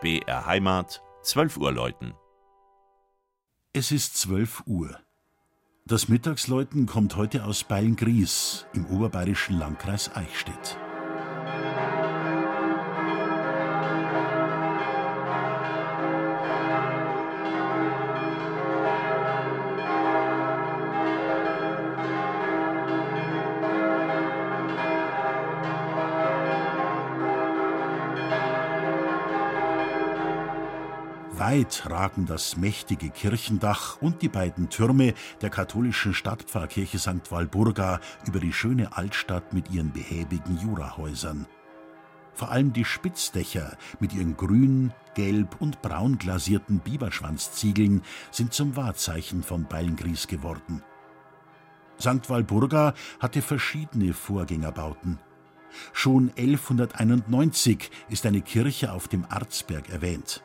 BR Heimat, 12 Uhr läuten. Es ist 12 Uhr. Das Mittagsläuten kommt heute aus Beilngries im oberbayerischen Landkreis Eichstätt. Weit ragen das mächtige Kirchendach und die beiden Türme der katholischen Stadtpfarrkirche St. Walburga über die schöne Altstadt mit ihren behäbigen Jurahäusern. Vor allem die Spitzdächer mit ihren grün, gelb und braun glasierten Biberschwanzziegeln sind zum Wahrzeichen von Beilngries geworden. St. Walburga hatte verschiedene Vorgängerbauten. Schon 1191 ist eine Kirche auf dem Arzberg erwähnt.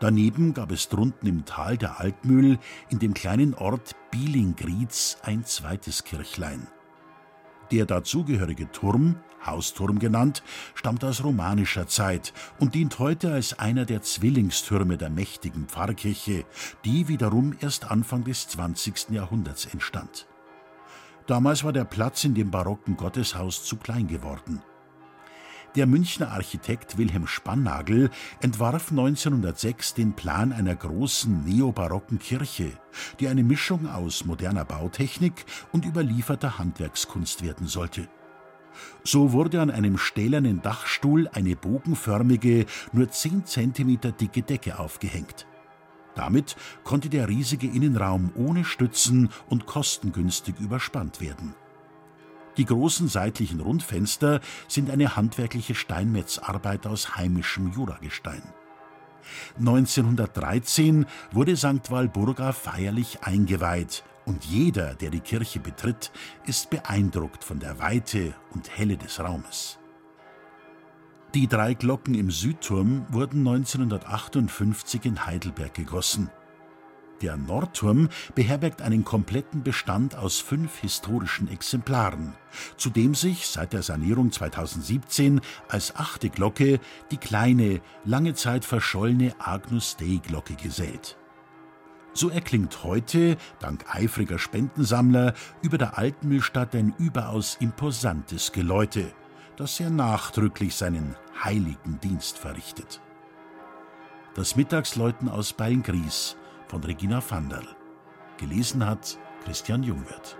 Daneben gab es drunten im Tal der Altmühl in dem kleinen Ort Bielingriez ein zweites Kirchlein. Der dazugehörige Turm, Hausturm genannt, stammt aus romanischer Zeit und dient heute als einer der Zwillingstürme der mächtigen Pfarrkirche, die wiederum erst Anfang des 20. Jahrhunderts entstand. Damals war der Platz in dem barocken Gotteshaus zu klein geworden. Der Münchner Architekt Wilhelm Spannagel entwarf 1906 den Plan einer großen neobarocken Kirche, die eine Mischung aus moderner Bautechnik und überlieferter Handwerkskunst werden sollte. So wurde an einem stählernen Dachstuhl eine bogenförmige, nur 10 cm dicke Decke aufgehängt. Damit konnte der riesige Innenraum ohne Stützen und kostengünstig überspannt werden. Die großen seitlichen Rundfenster sind eine handwerkliche Steinmetzarbeit aus heimischem Juragestein. 1913 wurde St. Walburga feierlich eingeweiht und jeder, der die Kirche betritt, ist beeindruckt von der Weite und Helle des Raumes. Die drei Glocken im Südturm wurden 1958 in Heidelberg gegossen. Der Nordturm beherbergt einen kompletten Bestand aus fünf historischen Exemplaren, zu dem sich seit der Sanierung 2017 als achte Glocke die kleine, lange Zeit verschollene Agnus Dei Glocke gesellt. So erklingt heute, dank eifriger Spendensammler, über der Altmühlstadt ein überaus imposantes Geläute, das sehr nachdrücklich seinen heiligen Dienst verrichtet. Das Mittagsläuten aus Beilngries von Regina Vanderl. Gelesen hat Christian Jungwirth.